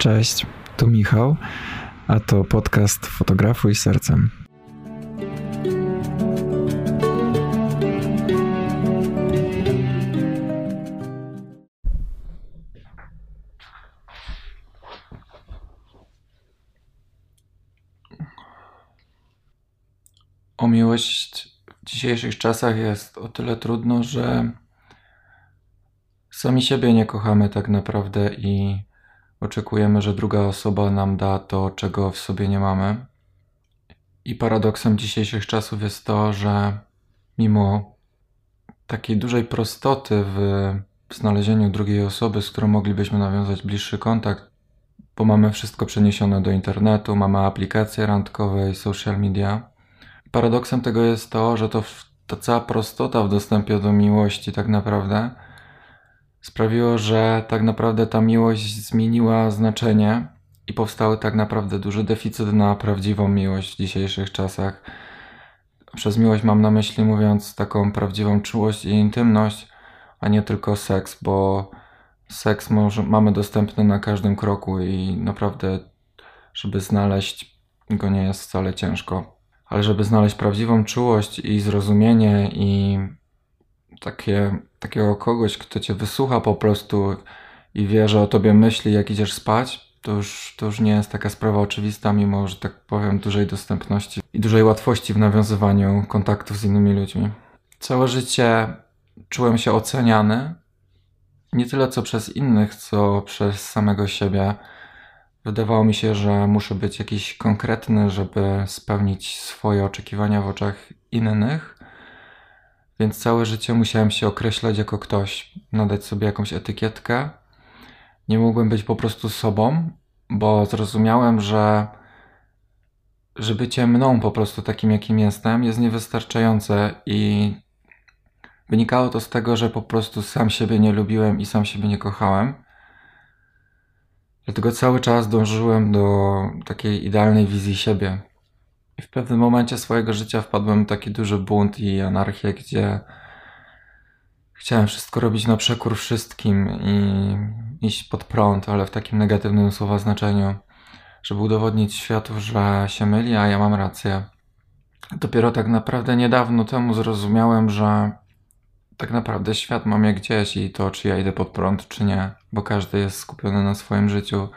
Cześć, tu Michał, a to podcast Fotografuj Sercem. O miłość w dzisiejszych czasach jest o tyle trudno, że sami siebie nie kochamy tak naprawdę i oczekujemy, że druga osoba nam da to, czego w sobie nie mamy. I paradoksem dzisiejszych czasów jest to, że mimo takiej dużej prostoty w znalezieniu drugiej osoby, z którą moglibyśmy nawiązać bliższy kontakt, bo mamy wszystko przeniesione do internetu, mamy aplikacje randkowe i social media. Paradoksem tego jest to, że to ta cała prostota w dostępie do miłości tak naprawdę sprawiło, że tak naprawdę ta miłość zmieniła znaczenie i powstały tak naprawdę duży deficyt na prawdziwą miłość w dzisiejszych czasach. Przez miłość mam na myśli, mówiąc, taką prawdziwą czułość i intymność, a nie tylko seks, bo seks może, mamy dostępny na każdym kroku i naprawdę, żeby znaleźć go nie jest wcale ciężko. Ale żeby znaleźć prawdziwą czułość i zrozumienie i takie, takiego kogoś, kto cię wysłucha po prostu i wie, że o tobie myśli, jak idziesz spać, to już, to już nie jest taka sprawa oczywista, mimo, że tak powiem, dużej dostępności i dużej łatwości w nawiązywaniu kontaktów z innymi ludźmi. Całe życie czułem się oceniany, nie tyle co przez innych, co przez samego siebie. Wydawało mi się, że muszę być jakiś konkretny, żeby spełnić swoje oczekiwania w oczach innych. Więc całe życie musiałem się określać jako ktoś, nadać sobie jakąś etykietkę. Nie mogłem być po prostu sobą, bo zrozumiałem, że, że bycie mną po prostu takim, jakim jestem, jest niewystarczające i wynikało to z tego, że po prostu sam siebie nie lubiłem i sam siebie nie kochałem. Dlatego cały czas dążyłem do takiej idealnej wizji siebie, i w pewnym momencie swojego życia wpadłem w taki duży bunt i anarchię, gdzie chciałem wszystko robić na przekór wszystkim i iść pod prąd, ale w takim negatywnym słowa znaczeniu, żeby udowodnić światu, że się myli, a ja mam rację. Dopiero tak naprawdę niedawno temu zrozumiałem, że tak naprawdę świat mam jak gdzieś i to, czy ja idę pod prąd, czy nie, bo każdy jest skupiony na swoim życiu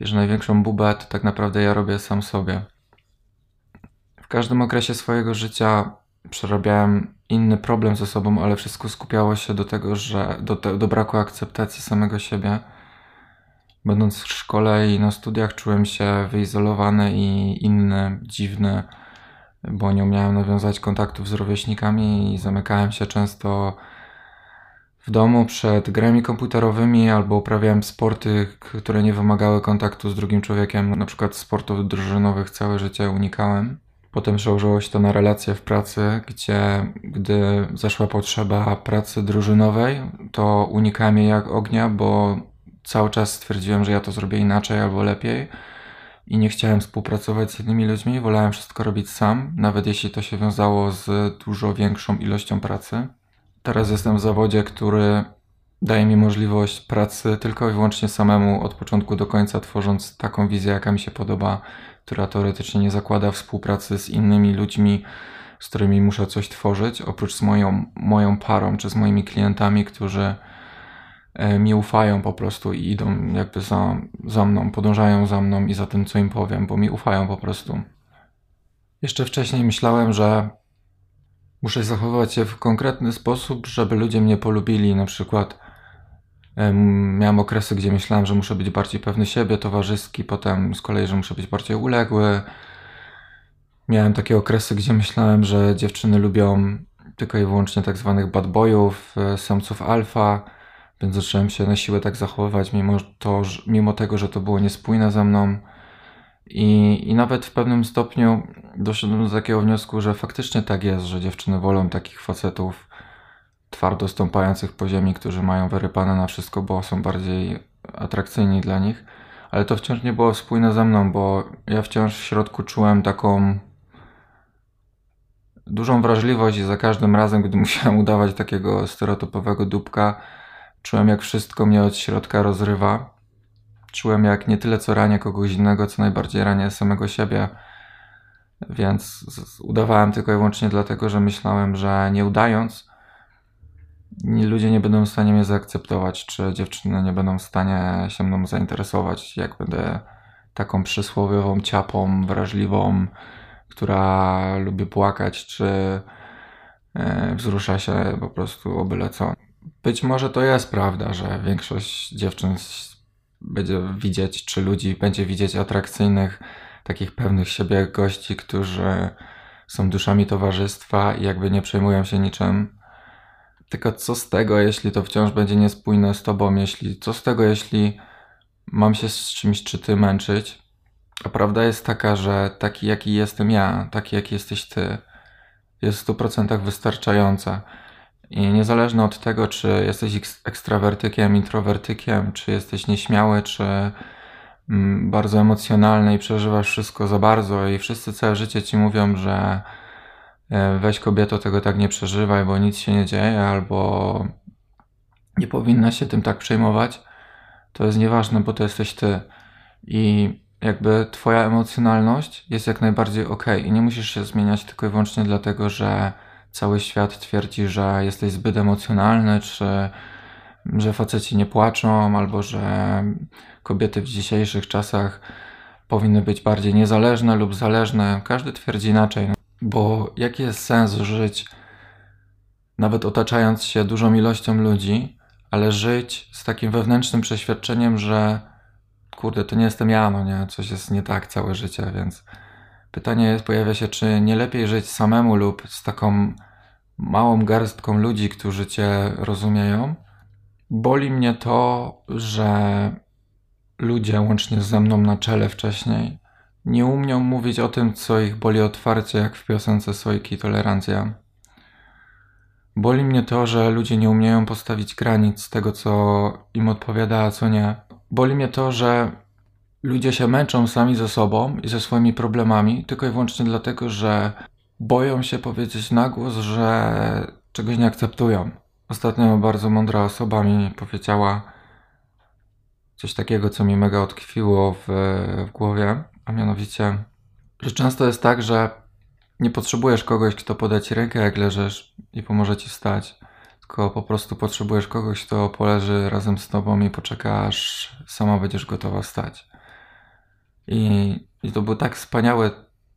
i że największą bubę to tak naprawdę ja robię sam sobie. W każdym okresie swojego życia przerabiałem inny problem ze sobą, ale wszystko skupiało się do tego, że do, te, do braku akceptacji samego siebie. Będąc w szkole i na studiach czułem się wyizolowany i inny, dziwny, bo nie umiałem nawiązać kontaktów z rówieśnikami i zamykałem się często w domu przed grami komputerowymi albo uprawiałem sporty, które nie wymagały kontaktu z drugim człowiekiem, na przykład sportów drużynowych całe życie unikałem. Potem przełożyło się to na relacje w pracy, gdzie gdy zaszła potrzeba pracy drużynowej, to unikałem jej jak ognia, bo cały czas stwierdziłem, że ja to zrobię inaczej albo lepiej i nie chciałem współpracować z innymi ludźmi, wolałem wszystko robić sam, nawet jeśli to się wiązało z dużo większą ilością pracy. Teraz jestem w zawodzie, który daje mi możliwość pracy tylko i wyłącznie samemu od początku do końca, tworząc taką wizję, jaka mi się podoba która teoretycznie nie zakłada współpracy z innymi ludźmi, z którymi muszę coś tworzyć, oprócz z moją, moją parą czy z moimi klientami, którzy e, mi ufają po prostu i idą jakby za, za mną, podążają za mną i za tym, co im powiem, bo mi ufają po prostu. Jeszcze wcześniej myślałem, że muszę zachowywać się w konkretny sposób, żeby ludzie mnie polubili, na przykład Miałem okresy, gdzie myślałem, że muszę być bardziej pewny siebie, towarzyski, potem z kolei, że muszę być bardziej uległy. Miałem takie okresy, gdzie myślałem, że dziewczyny lubią tylko i wyłącznie tak zwanych bad boyów, e, samców alfa, więc zacząłem się na siłę tak zachowywać, mimo, to, mimo tego, że to było niespójne ze mną. I, I nawet w pewnym stopniu doszedłem do takiego wniosku, że faktycznie tak jest, że dziewczyny wolą takich facetów twardo stąpających po ziemi, którzy mają wyrypane na wszystko, bo są bardziej atrakcyjni dla nich. Ale to wciąż nie było spójne ze mną, bo ja wciąż w środku czułem taką dużą wrażliwość i za każdym razem, gdy musiałem udawać takiego stereotypowego dupka, czułem jak wszystko mnie od środka rozrywa. Czułem jak nie tyle co ranię kogoś innego, co najbardziej ranię samego siebie. Więc udawałem tylko i wyłącznie dlatego, że myślałem, że nie udając, ludzie nie będą w stanie mnie zaakceptować, czy dziewczyny nie będą w stanie się mną zainteresować, jak będę taką przysłowiową ciapą, wrażliwą, która lubi płakać, czy e, wzrusza się po prostu o byle co. Być może to jest prawda, że większość dziewczyn będzie widzieć, czy ludzi będzie widzieć atrakcyjnych, takich pewnych siebie gości, którzy są duszami towarzystwa i jakby nie przejmują się niczym. Tylko co z tego, jeśli to wciąż będzie niespójne z tobą, jeśli co z tego, jeśli mam się z czymś czy ty męczyć? A prawda jest taka, że taki jaki jestem ja, taki jaki jesteś ty, jest w 100% wystarczająca. I niezależnie od tego, czy jesteś ekstrawertykiem, introwertykiem, czy jesteś nieśmiały, czy mm, bardzo emocjonalny i przeżywasz wszystko za bardzo, i wszyscy całe życie ci mówią, że weź kobieto, tego tak nie przeżywaj, bo nic się nie dzieje, albo nie powinna się tym tak przejmować, to jest nieważne, bo to jesteś ty. I jakby twoja emocjonalność jest jak najbardziej ok i nie musisz się zmieniać tylko i wyłącznie dlatego, że cały świat twierdzi, że jesteś zbyt emocjonalny, czy że faceci nie płaczą, albo że kobiety w dzisiejszych czasach powinny być bardziej niezależne lub zależne. Każdy twierdzi inaczej. Bo jaki jest sens żyć, nawet otaczając się dużą ilością ludzi, ale żyć z takim wewnętrznym przeświadczeniem, że kurde, to nie jestem ja, no nie, coś jest nie tak całe życie, więc pytanie jest, pojawia się, czy nie lepiej żyć samemu lub z taką małą garstką ludzi, którzy cię rozumieją. Boli mnie to, że ludzie, łącznie ze mną na czele wcześniej, nie umią mówić o tym, co ich boli otwarcie, jak w piosence Sojki Tolerancja. Boli mnie to, że ludzie nie umieją postawić granic tego, co im odpowiada, a co nie. Boli mnie to, że ludzie się męczą sami ze sobą i ze swoimi problemami, tylko i wyłącznie dlatego, że boją się powiedzieć na głos, że czegoś nie akceptują. Ostatnio bardzo mądra osoba mi powiedziała coś takiego, co mi mega odkwiło w, w głowie, a mianowicie, że często jest tak, że nie potrzebujesz kogoś, kto poda ci rękę, jak leżysz i pomoże ci wstać, tylko po prostu potrzebujesz kogoś, kto poleży razem z tobą i poczeka, aż sama będziesz gotowa wstać. I, I to był tak wspaniały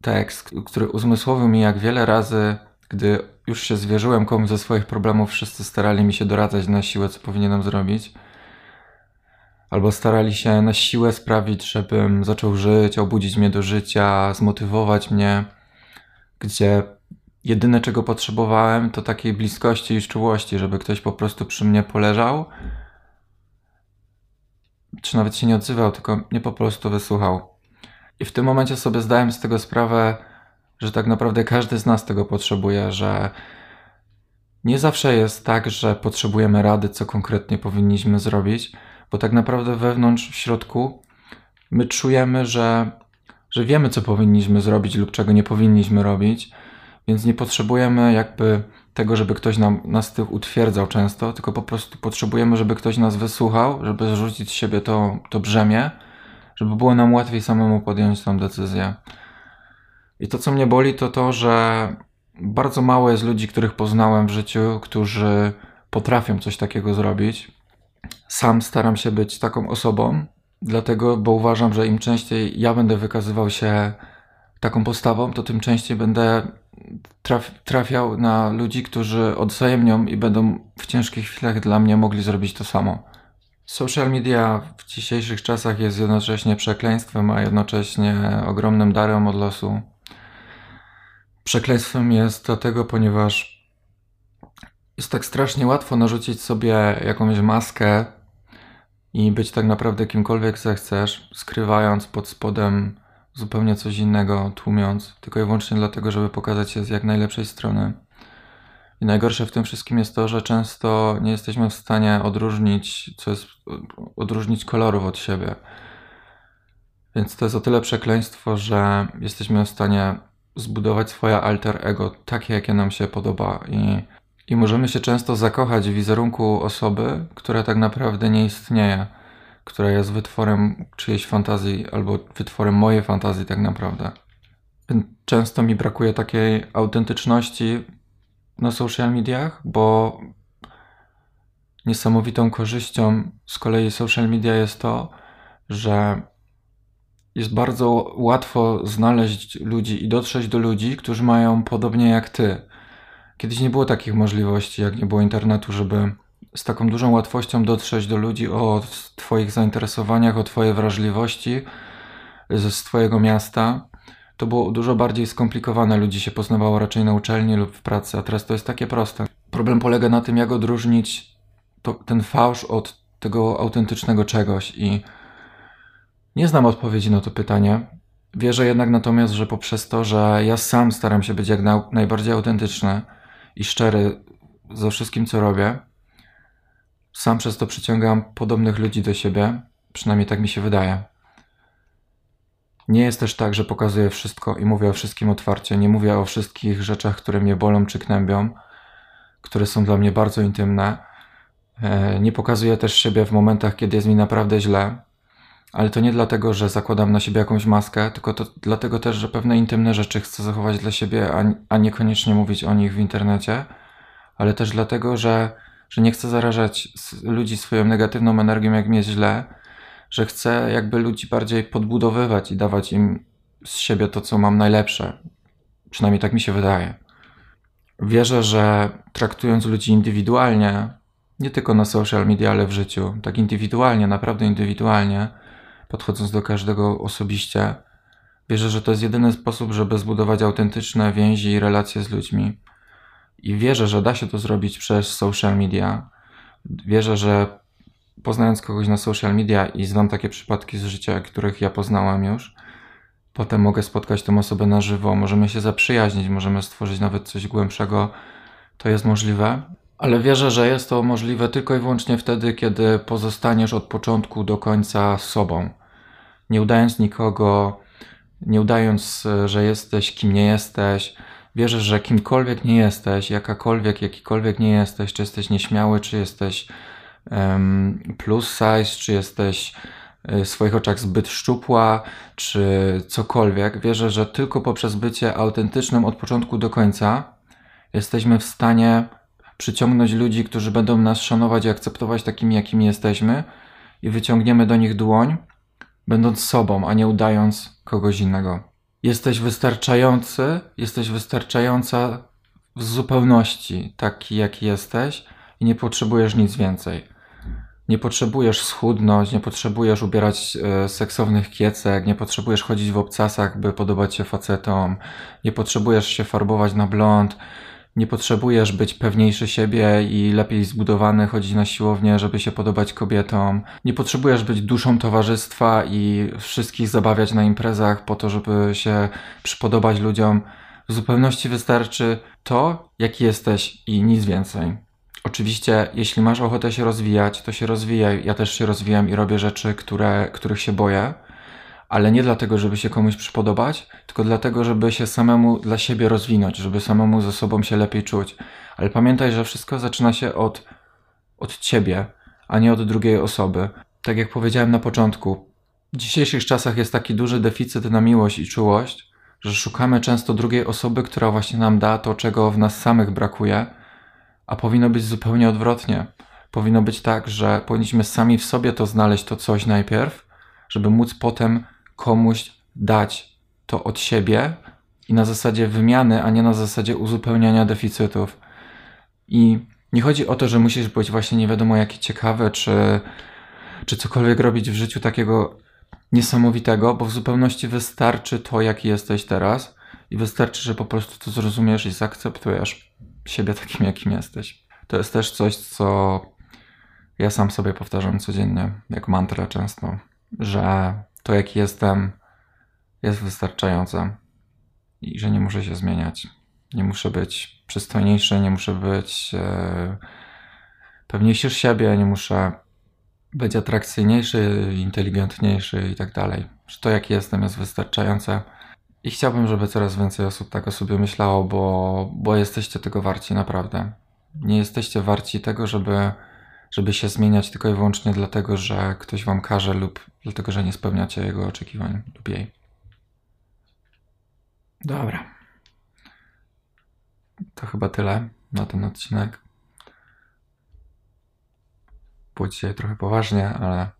tekst, który uzmysłowił mi, jak wiele razy, gdy już się zwierzyłem komuś ze swoich problemów, wszyscy starali mi się doradzać na siłę, co powinienem zrobić. Albo starali się na siłę sprawić, żebym zaczął żyć, obudzić mnie do życia, zmotywować mnie, gdzie jedyne czego potrzebowałem to takiej bliskości i czułości, żeby ktoś po prostu przy mnie poleżał, czy nawet się nie odzywał, tylko mnie po prostu wysłuchał. I w tym momencie sobie zdałem z tego sprawę, że tak naprawdę każdy z nas tego potrzebuje, że nie zawsze jest tak, że potrzebujemy rady, co konkretnie powinniśmy zrobić, bo tak naprawdę wewnątrz, w środku, my czujemy, że, że wiemy, co powinniśmy zrobić lub czego nie powinniśmy robić, więc nie potrzebujemy jakby tego, żeby ktoś nam, nas tych utwierdzał często, tylko po prostu potrzebujemy, żeby ktoś nas wysłuchał, żeby zrzucić z siebie to, to brzemię żeby było nam łatwiej samemu podjąć tą decyzję. I to, co mnie boli, to to, że bardzo mało jest ludzi, których poznałem w życiu, którzy potrafią coś takiego zrobić. Sam staram się być taką osobą, dlatego, bo uważam, że im częściej ja będę wykazywał się taką postawą, to tym częściej będę traf, trafiał na ludzi, którzy odzajemnią i będą w ciężkich chwilach dla mnie mogli zrobić to samo. Social media w dzisiejszych czasach jest jednocześnie przekleństwem, a jednocześnie ogromnym darem od losu. Przekleństwem jest dlatego, ponieważ jest tak strasznie łatwo narzucić sobie jakąś maskę i być tak naprawdę kimkolwiek zechcesz, skrywając pod spodem zupełnie coś innego, tłumiąc, tylko i wyłącznie dlatego, żeby pokazać się z jak najlepszej strony. I najgorsze w tym wszystkim jest to, że często nie jesteśmy w stanie odróżnić, co jest, odróżnić kolorów od siebie. Więc to jest o tyle przekleństwo, że jesteśmy w stanie zbudować swoje alter ego takie, jakie nam się podoba. I, I możemy się często zakochać w wizerunku osoby, która tak naprawdę nie istnieje. które jest wytworem czyjejś fantazji albo wytworem mojej fantazji tak naprawdę. Często mi brakuje takiej autentyczności na social mediach, bo niesamowitą korzyścią z kolei social media jest to, że jest bardzo łatwo znaleźć ludzi i dotrzeć do ludzi, którzy mają podobnie jak ty. Kiedyś nie było takich możliwości, jak nie było internetu, żeby z taką dużą łatwością dotrzeć do ludzi o Twoich zainteresowaniach, o Twojej wrażliwości z Twojego miasta. To było dużo bardziej skomplikowane. Ludzi się poznawało raczej na uczelni lub w pracy, a teraz to jest takie proste. Problem polega na tym, jak odróżnić to, ten fałsz od tego autentycznego czegoś i nie znam odpowiedzi na to pytanie. Wierzę jednak natomiast, że poprzez to, że ja sam staram się być jak na, najbardziej autentyczny i szczery ze wszystkim, co robię, sam przez to przyciągam podobnych ludzi do siebie, przynajmniej tak mi się wydaje. Nie jest też tak, że pokazuję wszystko i mówię o wszystkim otwarcie. Nie mówię o wszystkich rzeczach, które mnie bolą czy knębią, które są dla mnie bardzo intymne. E, nie pokazuję też siebie w momentach, kiedy jest mi naprawdę źle, ale to nie dlatego, że zakładam na siebie jakąś maskę, tylko to dlatego też, że pewne intymne rzeczy chcę zachować dla siebie, a, a niekoniecznie mówić o nich w internecie, ale też dlatego, że, że nie chcę zarażać ludzi swoją negatywną energią, jak jest źle, że chcę jakby ludzi bardziej podbudowywać i dawać im z siebie to, co mam najlepsze. Przynajmniej tak mi się wydaje. Wierzę, że traktując ludzi indywidualnie, nie tylko na social media, ale w życiu, tak indywidualnie, naprawdę indywidualnie, podchodząc do każdego osobiście. Wierzę, że to jest jedyny sposób, żeby zbudować autentyczne więzi i relacje z ludźmi. I wierzę, że da się to zrobić przez social media. Wierzę, że poznając kogoś na social media i znam takie przypadki z życia, których ja poznałam już, potem mogę spotkać tę osobę na żywo, możemy się zaprzyjaźnić, możemy stworzyć nawet coś głębszego. To jest możliwe, ale wierzę, że jest to możliwe tylko i wyłącznie wtedy, kiedy pozostaniesz od początku do końca sobą. Nie udając nikogo, nie udając, że jesteś kim nie jesteś. Wierzę, że kimkolwiek nie jesteś, jakakolwiek, jakikolwiek nie jesteś, czy jesteś nieśmiały, czy jesteś um, plus size, czy jesteś e, w swoich oczach zbyt szczupła, czy cokolwiek. Wierzę, że tylko poprzez bycie autentycznym od początku do końca jesteśmy w stanie przyciągnąć ludzi, którzy będą nas szanować i akceptować takimi, jakimi jesteśmy i wyciągniemy do nich dłoń, będąc sobą, a nie udając kogoś innego. Jesteś wystarczający, jesteś wystarczająca w zupełności taki, jaki jesteś i nie potrzebujesz nic więcej. Nie potrzebujesz schudnąć, nie potrzebujesz ubierać e, seksownych kiecek, nie potrzebujesz chodzić w obcasach, by podobać się facetom, nie potrzebujesz się farbować na blond, nie potrzebujesz być pewniejszy siebie i lepiej zbudowany, chodzić na siłownię, żeby się podobać kobietom. Nie potrzebujesz być duszą towarzystwa i wszystkich zabawiać na imprezach po to, żeby się przypodobać ludziom. W zupełności wystarczy to, jaki jesteś i nic więcej. Oczywiście, jeśli masz ochotę się rozwijać, to się rozwijaj. Ja też się rozwijam i robię rzeczy, które, których się boję ale nie dlatego, żeby się komuś przypodobać, tylko dlatego, żeby się samemu dla siebie rozwinąć, żeby samemu ze sobą się lepiej czuć. Ale pamiętaj, że wszystko zaczyna się od, od ciebie, a nie od drugiej osoby. Tak jak powiedziałem na początku, w dzisiejszych czasach jest taki duży deficyt na miłość i czułość, że szukamy często drugiej osoby, która właśnie nam da to, czego w nas samych brakuje, a powinno być zupełnie odwrotnie. Powinno być tak, że powinniśmy sami w sobie to znaleźć, to coś najpierw, żeby móc potem komuś dać to od siebie i na zasadzie wymiany, a nie na zasadzie uzupełniania deficytów. I nie chodzi o to, że musisz być właśnie nie wiadomo jakie ciekawe, czy, czy cokolwiek robić w życiu takiego niesamowitego, bo w zupełności wystarczy to, jaki jesteś teraz i wystarczy, że po prostu to zrozumiesz i zaakceptujesz siebie takim, jakim jesteś. To jest też coś, co ja sam sobie powtarzam codziennie, jak mantra często, że to, jaki jestem, jest wystarczające i że nie muszę się zmieniać. Nie muszę być przystojniejszy, nie muszę być e, pewniejszy siebie, nie muszę być atrakcyjniejszy, inteligentniejszy i tak dalej. Że to, jaki jestem, jest wystarczające. I chciałbym, żeby coraz więcej osób tak o sobie myślało, bo, bo jesteście tego warci naprawdę. Nie jesteście warci tego, żeby żeby się zmieniać tylko i wyłącznie dlatego, że ktoś wam każe lub dlatego, że nie spełniacie jego oczekiwań lub jej. Dobra. To chyba tyle na ten odcinek. Było trochę poważnie, ale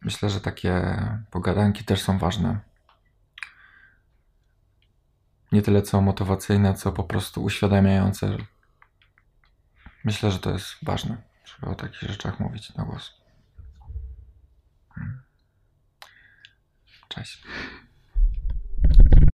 myślę, że takie pogadanki też są ważne. Nie tyle co motywacyjne, co po prostu uświadamiające. Myślę, że to jest ważne, żeby o takich rzeczach mówić na głos. Cześć.